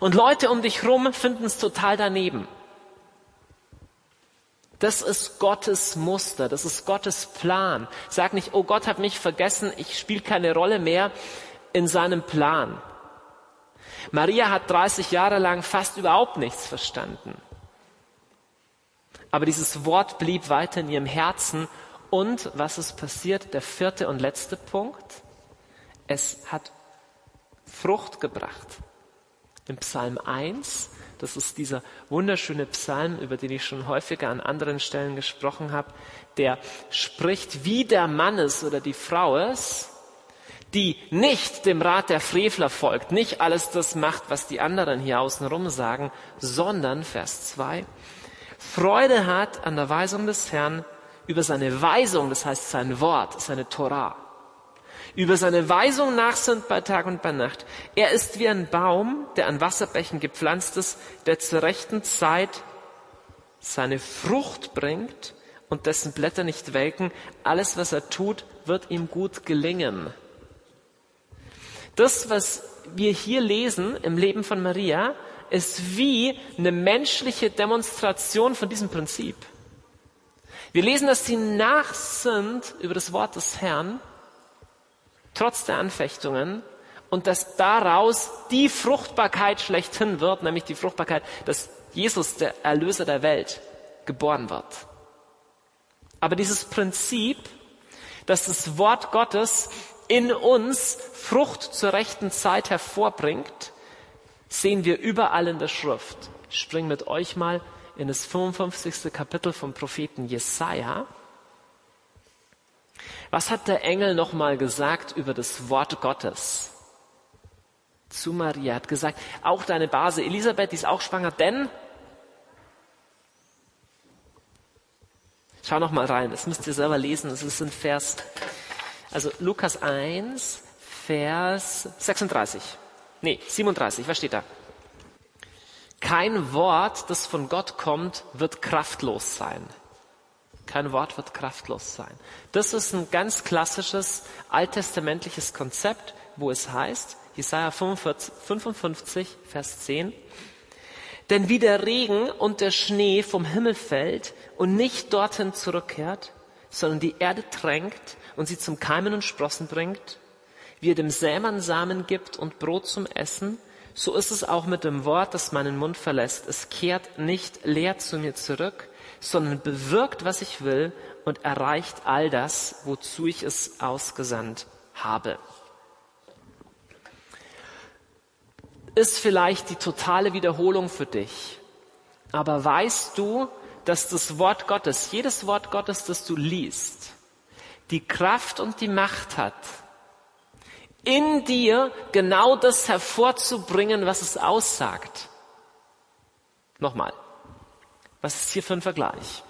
Und Leute um dich rum finden es total daneben. Das ist Gottes Muster, das ist Gottes Plan. Sag nicht, oh Gott hat mich vergessen, ich spiele keine Rolle mehr in seinem Plan. Maria hat 30 Jahre lang fast überhaupt nichts verstanden. Aber dieses Wort blieb weiter in ihrem Herzen. Und was ist passiert? Der vierte und letzte Punkt. Es hat Frucht gebracht. Im Psalm 1 das ist dieser wunderschöne Psalm, über den ich schon häufiger an anderen Stellen gesprochen habe, der spricht, wie der Mann ist oder die Frau ist, die nicht dem Rat der Frevler folgt, nicht alles das macht, was die anderen hier außenrum sagen, sondern, Vers 2, Freude hat an der Weisung des Herrn über seine Weisung, das heißt sein Wort, seine Torah. Über seine Weisung nachsinnt bei Tag und bei Nacht. Er ist wie ein Baum, der an Wasserbächen gepflanzt ist, der zur rechten Zeit seine Frucht bringt und dessen Blätter nicht welken. Alles, was er tut, wird ihm gut gelingen. Das, was wir hier lesen im Leben von Maria, ist wie eine menschliche Demonstration von diesem Prinzip. Wir lesen, dass sie nachsinnt über das Wort des Herrn, trotz der Anfechtungen, und dass daraus die Fruchtbarkeit schlechthin wird, nämlich die Fruchtbarkeit, dass Jesus, der Erlöser der Welt, geboren wird. Aber dieses Prinzip, dass das Wort Gottes in uns Frucht zur rechten Zeit hervorbringt, sehen wir überall in der Schrift. Ich springe mit euch mal in das 55. Kapitel vom Propheten Jesaja. Was hat der Engel nochmal gesagt über das Wort Gottes? Zu Maria hat gesagt, auch deine Base Elisabeth, die ist auch schwanger, denn Schau noch mal rein, das müsst ihr selber lesen, es ist ein Vers, also Lukas 1, Vers 36. Nee, 37, was steht da? Kein Wort, das von Gott kommt, wird kraftlos sein. Kein Wort wird kraftlos sein. Das ist ein ganz klassisches alttestamentliches Konzept, wo es heißt, Jesaja 45, 55, Vers 10, denn wie der Regen und der Schnee vom Himmel fällt und nicht dorthin zurückkehrt, sondern die Erde tränkt und sie zum Keimen und Sprossen bringt, wie er dem Sämann Samen gibt und Brot zum Essen, so ist es auch mit dem Wort, das meinen Mund verlässt. Es kehrt nicht leer zu mir zurück, sondern bewirkt, was ich will und erreicht all das, wozu ich es ausgesandt habe. Ist vielleicht die totale Wiederholung für dich, aber weißt du, dass das Wort Gottes, jedes Wort Gottes, das du liest, die Kraft und die Macht hat, in dir genau das hervorzubringen, was es aussagt. Nochmal, was ist hier für ein Vergleich?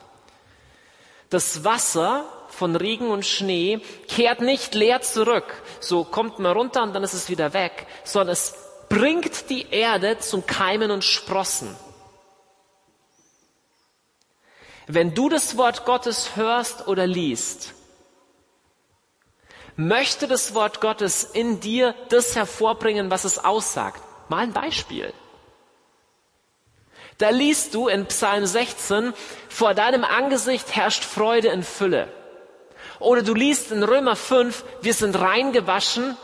Das Wasser von Regen und Schnee kehrt nicht leer zurück, so kommt man runter und dann ist es wieder weg, sondern es bringt die Erde zum Keimen und Sprossen. Wenn du das Wort Gottes hörst oder liest, möchte das Wort Gottes in dir das hervorbringen, was es aussagt. Mal ein Beispiel. Da liest du in Psalm 16, vor deinem Angesicht herrscht Freude in Fülle. Oder du liest in Römer 5, wir sind reingewaschen.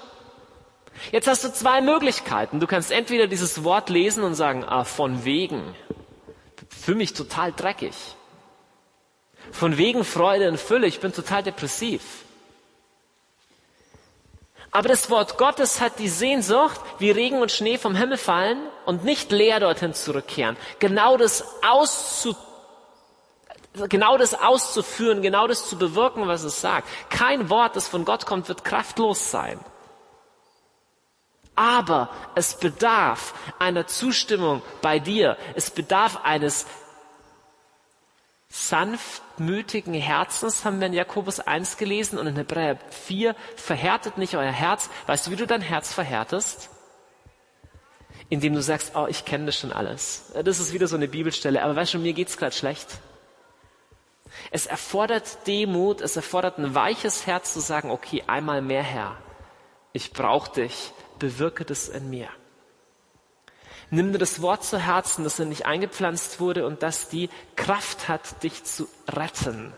Jetzt hast du zwei Möglichkeiten. Du kannst entweder dieses Wort lesen und sagen, ah, von wegen. Für mich total dreckig. Von wegen Freude in Fülle. Ich bin total depressiv. Aber das Wort Gottes hat die Sehnsucht, wie Regen und Schnee vom Himmel fallen und nicht leer dorthin zurückkehren. Genau das auszu, genau das auszuführen, genau das zu bewirken, was es sagt. Kein Wort, das von Gott kommt, wird kraftlos sein. Aber es bedarf einer Zustimmung bei dir. Es bedarf eines sanftmütigen Herzens, haben wir in Jakobus 1 gelesen und in Hebräer 4, verhärtet nicht euer Herz. Weißt du, wie du dein Herz verhärtest? Indem du sagst, oh, ich kenne das schon alles. Das ist wieder so eine Bibelstelle, aber weißt du, mir geht's gerade schlecht. Es erfordert Demut, es erfordert ein weiches Herz zu sagen, okay, einmal mehr Herr, ich brauche dich, bewirke das in mir. Nimm dir das Wort zu Herzen, das in dich eingepflanzt wurde und das die Kraft hat, dich zu retten.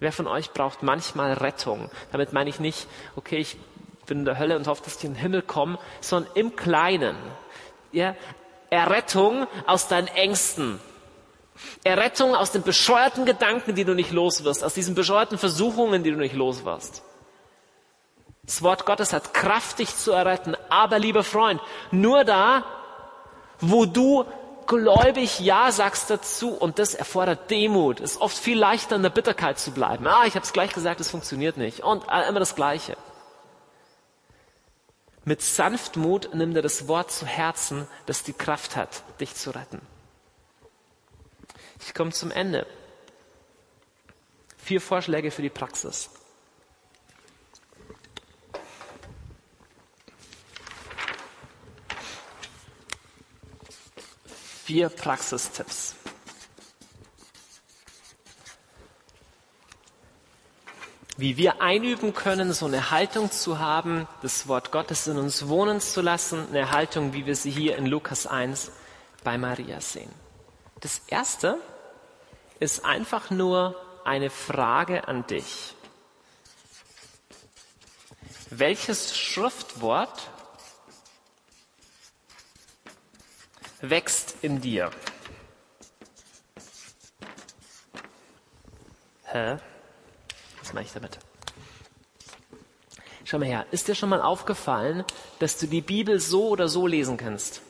Wer von euch braucht manchmal Rettung? Damit meine ich nicht, okay, ich bin in der Hölle und hoffe, dass ich in den Himmel komme, sondern im Kleinen. Ja, Errettung aus deinen Ängsten. Errettung aus den bescheuerten Gedanken, die du nicht los wirst, aus diesen bescheuerten Versuchungen, die du nicht los wirst. Das Wort Gottes hat Kraft, dich zu erretten. Aber, lieber Freund, nur da, wo du gläubig Ja sagst dazu und das erfordert Demut. Es ist oft viel leichter in der Bitterkeit zu bleiben. Ah, ich habe es gleich gesagt, es funktioniert nicht. Und äh, immer das Gleiche. Mit Sanftmut nimm dir das Wort zu Herzen, das die Kraft hat, dich zu retten. Ich komme zum Ende. Vier Vorschläge für die Praxis. Vier Praxistipps. wie wir einüben können, so eine Haltung zu haben, das Wort Gottes in uns wohnen zu lassen, eine Haltung, wie wir sie hier in Lukas 1 bei Maria sehen. Das erste ist einfach nur eine Frage an dich. Welches Schriftwort wächst in dir? Hä? Was mache ich damit? Schau mal her, ist dir schon mal aufgefallen, dass du die Bibel so oder so lesen kannst?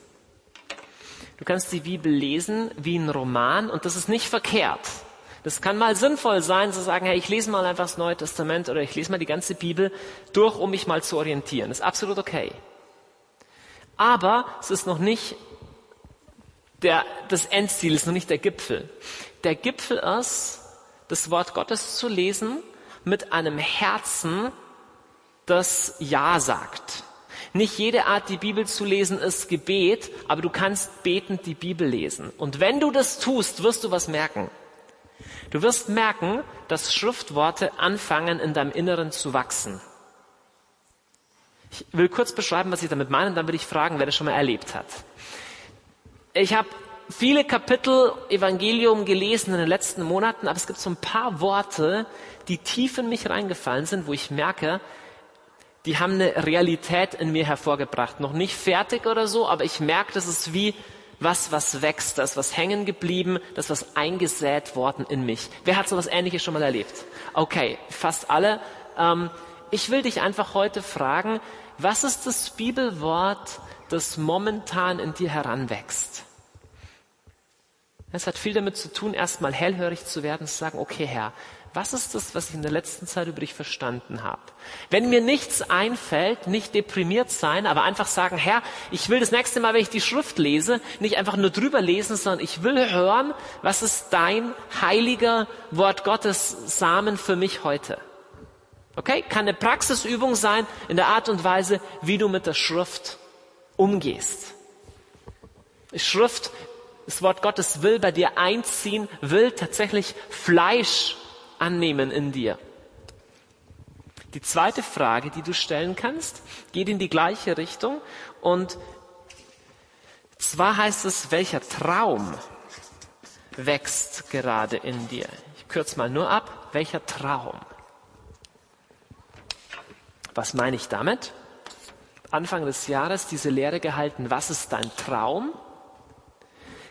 Du kannst die Bibel lesen wie ein Roman und das ist nicht verkehrt. Das kann mal sinnvoll sein, zu sagen, hey, ich lese mal einfach das Neue Testament oder ich lese mal die ganze Bibel durch, um mich mal zu orientieren. Das ist absolut okay. Aber es ist noch nicht der, das Endziel, ist noch nicht der Gipfel. Der Gipfel ist, das Wort Gottes zu lesen mit einem Herzen, das Ja sagt. Nicht jede Art, die Bibel zu lesen, ist Gebet, aber du kannst betend die Bibel lesen. Und wenn du das tust, wirst du was merken. Du wirst merken, dass Schriftworte anfangen, in deinem Inneren zu wachsen. Ich will kurz beschreiben, was ich damit meine, und dann will ich fragen, wer das schon mal erlebt hat. Ich habe viele Kapitel Evangelium gelesen in den letzten Monaten, aber es gibt so ein paar Worte, die tief in mich reingefallen sind, wo ich merke, die haben eine Realität in mir hervorgebracht. Noch nicht fertig oder so, aber ich merke, das ist wie was, was wächst, das was hängen geblieben, das was eingesät worden in mich. Wer hat so was Ähnliches schon mal erlebt? Okay, fast alle. Ähm, ich will dich einfach heute fragen, was ist das Bibelwort, das momentan in dir heranwächst? Es hat viel damit zu tun, erstmal hellhörig zu werden, zu sagen, okay Herr, was ist das, was ich in der letzten Zeit über dich verstanden habe? Wenn mir nichts einfällt, nicht deprimiert sein, aber einfach sagen, Herr, ich will das nächste Mal, wenn ich die Schrift lese, nicht einfach nur drüber lesen, sondern ich will hören, was ist dein heiliger Wort Gottes Samen für mich heute? Okay? Kann eine Praxisübung sein in der Art und Weise, wie du mit der Schrift umgehst. Schrift, das Wort Gottes will bei dir einziehen, will tatsächlich Fleisch annehmen in dir. Die zweite Frage, die du stellen kannst, geht in die gleiche Richtung und zwar heißt es, welcher Traum wächst gerade in dir? Ich kürze mal nur ab, welcher Traum? Was meine ich damit? Anfang des Jahres diese Lehre gehalten, was ist dein Traum?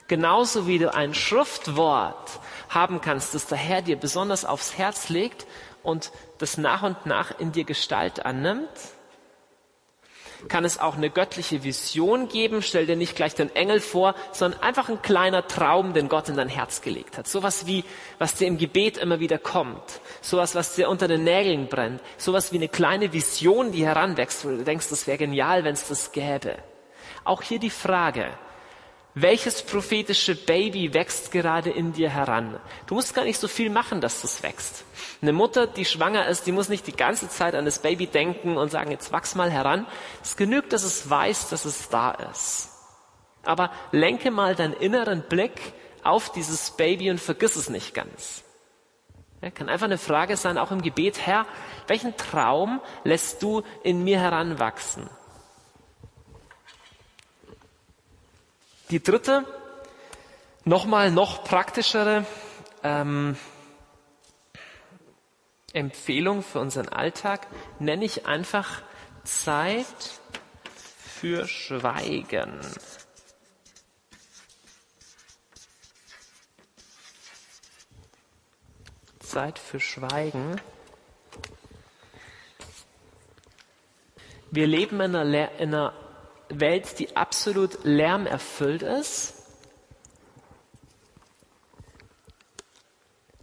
Genauso wie du ein Schriftwort haben kannst, das der Herr dir besonders aufs Herz legt und das nach und nach in dir Gestalt annimmt, kann es auch eine göttliche Vision geben. Stell dir nicht gleich den Engel vor, sondern einfach ein kleiner Traum, den Gott in dein Herz gelegt hat. Sowas wie, was dir im Gebet immer wieder kommt. Sowas, was dir unter den Nägeln brennt. Sowas wie eine kleine Vision, die heranwächst, wo du denkst, das wäre genial, wenn es das gäbe. Auch hier die Frage, welches prophetische Baby wächst gerade in dir heran? Du musst gar nicht so viel machen, dass das wächst. Eine Mutter, die schwanger ist, die muss nicht die ganze Zeit an das Baby denken und sagen, jetzt wachs mal heran. Es genügt, dass es weiß, dass es da ist. Aber lenke mal deinen inneren Blick auf dieses Baby und vergiss es nicht ganz. Ja, kann einfach eine Frage sein, auch im Gebet, Herr, welchen Traum lässt du in mir heranwachsen? Die dritte, nochmal noch praktischere ähm, Empfehlung für unseren Alltag nenne ich einfach Zeit für Schweigen. Zeit für Schweigen. Wir leben in einer, in einer Welt, die absolut lärmerfüllt ist.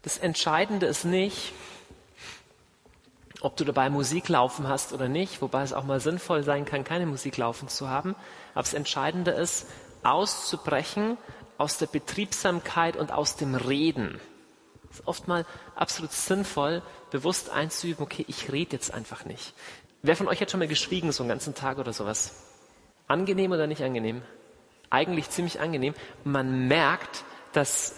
Das Entscheidende ist nicht, ob du dabei Musik laufen hast oder nicht, wobei es auch mal sinnvoll sein kann, keine Musik laufen zu haben. Aber das Entscheidende ist, auszubrechen aus der Betriebsamkeit und aus dem Reden. Es ist oft mal absolut sinnvoll, bewusst einzuüben, okay, ich rede jetzt einfach nicht. Wer von euch hat schon mal geschwiegen, so einen ganzen Tag oder sowas? Angenehm oder nicht angenehm? Eigentlich ziemlich angenehm. Man merkt, dass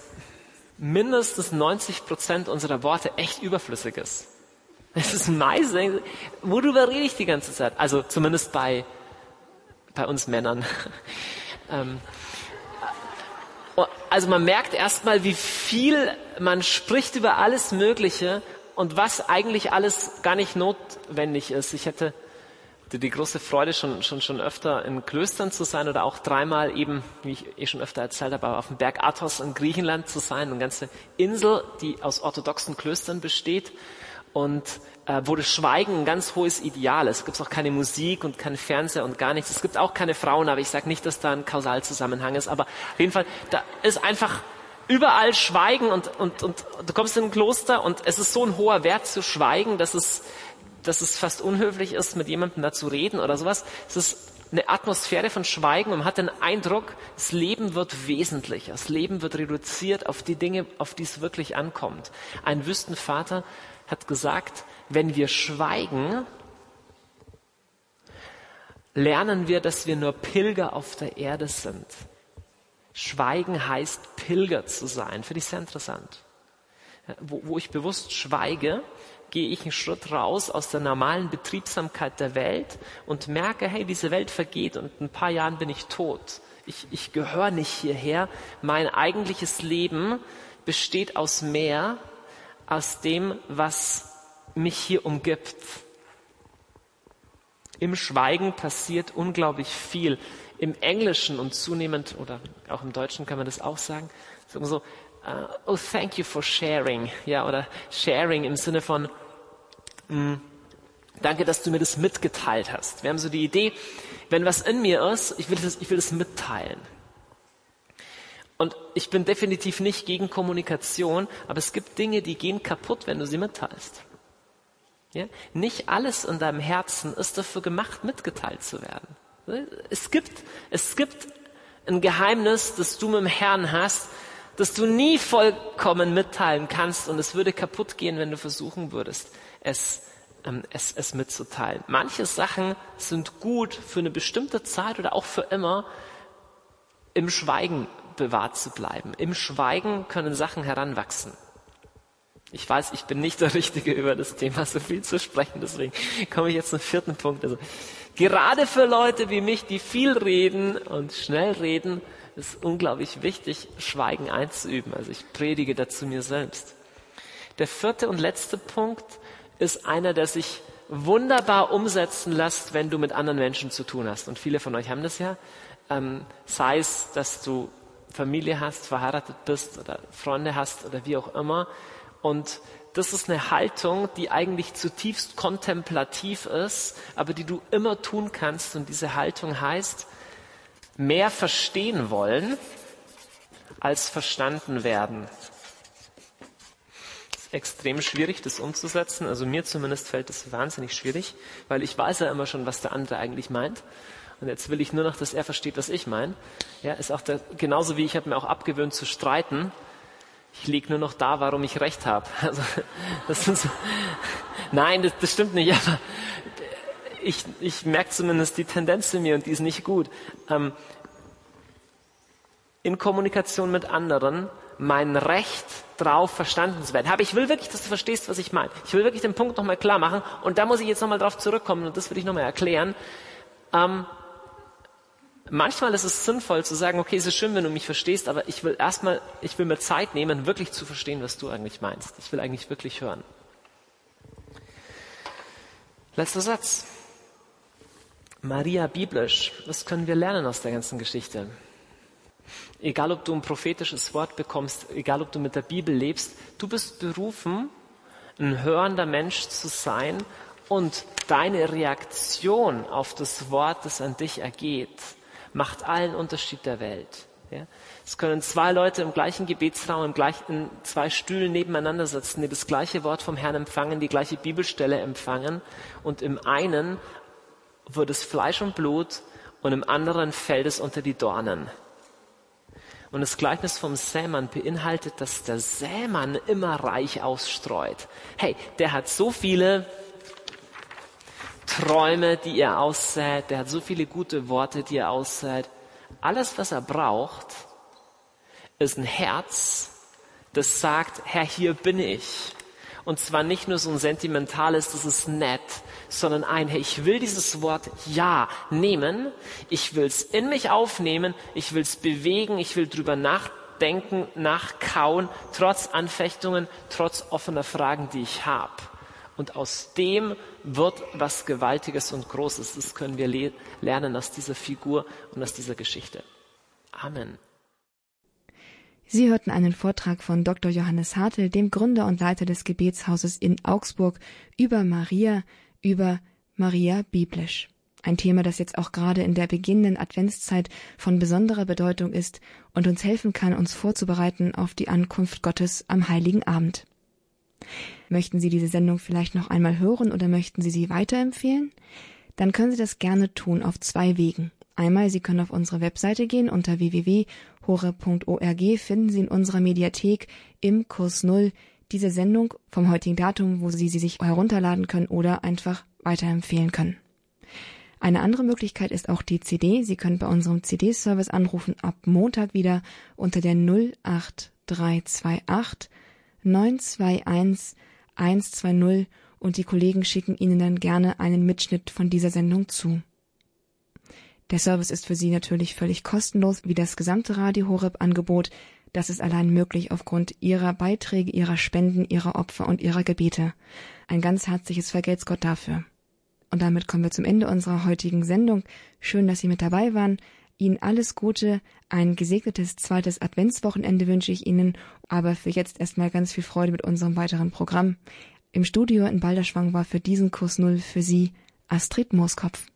mindestens 90 Prozent unserer Worte echt überflüssig ist. Es ist meist, worüber rede ich die ganze Zeit? Also zumindest bei, bei uns Männern. ähm, also man merkt erstmal, wie viel man spricht über alles Mögliche und was eigentlich alles gar nicht notwendig ist. Ich hätte die große Freude, schon, schon, schon öfter in Klöstern zu sein oder auch dreimal eben, wie ich eh schon öfter erzählt habe, auf dem Berg Athos in Griechenland zu sein, eine ganze Insel, die aus orthodoxen Klöstern besteht und äh, wo das Schweigen ein ganz hohes Ideal. Es gibt auch keine Musik und kein Fernseher und gar nichts. Es gibt auch keine Frauen, aber ich sage nicht, dass da ein Kausalzusammenhang ist. Aber auf jeden Fall, da ist einfach überall Schweigen und, und, und du kommst in ein Kloster und es ist so ein hoher Wert zu schweigen, dass es, dass es fast unhöflich ist, mit jemandem da zu reden oder sowas. Es ist eine Atmosphäre von Schweigen und man hat den Eindruck, das Leben wird wesentlicher, das Leben wird reduziert auf die Dinge, auf die es wirklich ankommt. Ein Wüstenvater hat gesagt, wenn wir schweigen, lernen wir, dass wir nur Pilger auf der Erde sind. Schweigen heißt Pilger zu sein. Finde ich sehr interessant. Wo, wo ich bewusst schweige, gehe ich einen Schritt raus aus der normalen Betriebsamkeit der Welt und merke, hey, diese Welt vergeht und in ein paar Jahren bin ich tot. Ich, ich gehöre nicht hierher. Mein eigentliches Leben besteht aus mehr aus dem, was mich hier umgibt. Im Schweigen passiert unglaublich viel. Im Englischen und zunehmend, oder auch im Deutschen kann man das auch sagen, so, uh, oh, thank you for sharing. Ja, oder sharing im Sinne von, mh, mm, danke, dass du mir das mitgeteilt hast. Wir haben so die Idee, wenn was in mir ist, ich will das, ich will das mitteilen. Und ich bin definitiv nicht gegen Kommunikation, aber es gibt Dinge, die gehen kaputt, wenn du sie mitteilst. Ja? Nicht alles in deinem Herzen ist dafür gemacht, mitgeteilt zu werden. Es gibt, es gibt ein Geheimnis, das du mit dem Herrn hast, das du nie vollkommen mitteilen kannst und es würde kaputt gehen, wenn du versuchen würdest, es, ähm, es, es mitzuteilen. Manche Sachen sind gut für eine bestimmte Zeit oder auch für immer im Schweigen bewahrt zu bleiben. Im Schweigen können Sachen heranwachsen. Ich weiß, ich bin nicht der Richtige, über das Thema so viel zu sprechen, deswegen komme ich jetzt zum vierten Punkt. Also, gerade für Leute wie mich, die viel reden und schnell reden, ist unglaublich wichtig, Schweigen einzuüben. Also ich predige dazu mir selbst. Der vierte und letzte Punkt ist einer, der sich wunderbar umsetzen lässt, wenn du mit anderen Menschen zu tun hast. Und viele von euch haben das ja. Ähm, sei es, dass du Familie hast, verheiratet bist oder Freunde hast oder wie auch immer. Und das ist eine Haltung, die eigentlich zutiefst kontemplativ ist, aber die du immer tun kannst. Und diese Haltung heißt, mehr verstehen wollen als verstanden werden. Das ist extrem schwierig, das umzusetzen. Also mir zumindest fällt das wahnsinnig schwierig, weil ich weiß ja immer schon, was der andere eigentlich meint. Und jetzt will ich nur noch, dass er versteht, was ich meine. Ja, ist auch der, genauso wie ich habe mir auch abgewöhnt zu streiten. Ich liege nur noch da, warum ich recht habe. Also, das nein, das, das stimmt nicht. Aber ich, ich merke zumindest die Tendenz in mir und die ist nicht gut. Ähm, in Kommunikation mit anderen mein Recht drauf verstanden zu werden. Aber ich will wirklich, dass du verstehst, was ich meine. Ich will wirklich den Punkt nochmal klar machen und da muss ich jetzt nochmal drauf zurückkommen und das will ich nochmal erklären. Ähm, Manchmal ist es sinnvoll zu sagen, okay, es ist schön, wenn du mich verstehst, aber ich will erstmal, ich will mir Zeit nehmen, wirklich zu verstehen, was du eigentlich meinst. Ich will eigentlich wirklich hören. Letzter Satz. Maria biblisch. Was können wir lernen aus der ganzen Geschichte? Egal, ob du ein prophetisches Wort bekommst, egal, ob du mit der Bibel lebst, du bist berufen, ein hörender Mensch zu sein und deine Reaktion auf das Wort, das an dich ergeht, macht allen Unterschied der Welt. Ja? Es können zwei Leute im gleichen Gebetsraum, im gleichen, zwei Stühlen nebeneinander sitzen, die das gleiche Wort vom Herrn empfangen, die gleiche Bibelstelle empfangen und im einen wird es Fleisch und Blut und im anderen fällt es unter die Dornen. Und das Gleichnis vom Sämann beinhaltet, dass der Sämann immer reich ausstreut. Hey, der hat so viele Träume, die er aussät, der hat so viele gute Worte, die er aussät. Alles, was er braucht, ist ein Herz, das sagt, Herr, hier bin ich. Und zwar nicht nur so ein sentimentales, das ist nett, sondern ein, hey, ich will dieses Wort Ja nehmen, ich will es in mich aufnehmen, ich will es bewegen, ich will drüber nachdenken, nachkauen, trotz Anfechtungen, trotz offener Fragen, die ich habe. Und aus dem wird was Gewaltiges und Großes. Das können wir le lernen aus dieser Figur und aus dieser Geschichte. Amen. Sie hörten einen Vortrag von Dr. Johannes Hartl, dem Gründer und Leiter des Gebetshauses in Augsburg, über Maria, über Maria biblisch. Ein Thema, das jetzt auch gerade in der beginnenden Adventszeit von besonderer Bedeutung ist und uns helfen kann, uns vorzubereiten auf die Ankunft Gottes am heiligen Abend. Möchten Sie diese Sendung vielleicht noch einmal hören oder möchten Sie sie weiterempfehlen? Dann können Sie das gerne tun auf zwei Wegen. Einmal, Sie können auf unsere Webseite gehen unter www.hore.org finden Sie in unserer Mediathek im Kurs Null diese Sendung vom heutigen Datum, wo Sie sie sich herunterladen können oder einfach weiterempfehlen können. Eine andere Möglichkeit ist auch die CD. Sie können bei unserem CD-Service anrufen ab Montag wieder unter der 08328 921 120 und die Kollegen schicken Ihnen dann gerne einen Mitschnitt von dieser Sendung zu. Der Service ist für Sie natürlich völlig kostenlos, wie das gesamte Radio Horeb Angebot. Das ist allein möglich aufgrund Ihrer Beiträge, Ihrer Spenden, Ihrer Opfer und Ihrer Gebete. Ein ganz herzliches Vergelt's Gott dafür. Und damit kommen wir zum Ende unserer heutigen Sendung. Schön, dass Sie mit dabei waren. Ihnen alles Gute, ein gesegnetes zweites Adventswochenende wünsche ich Ihnen, aber für jetzt erstmal ganz viel Freude mit unserem weiteren Programm. Im Studio in Balderschwang war für diesen Kurs Null für Sie Astrid Mooskopf.